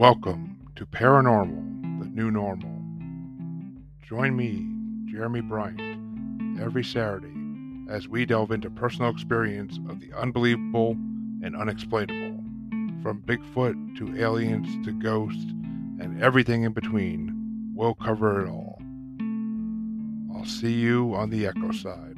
Welcome to Paranormal, the New Normal. Join me, Jeremy Bryant, every Saturday as we delve into personal experience of the unbelievable and unexplainable, from Bigfoot to aliens to ghosts and everything in between. We'll cover it all. I'll see you on the Echo side.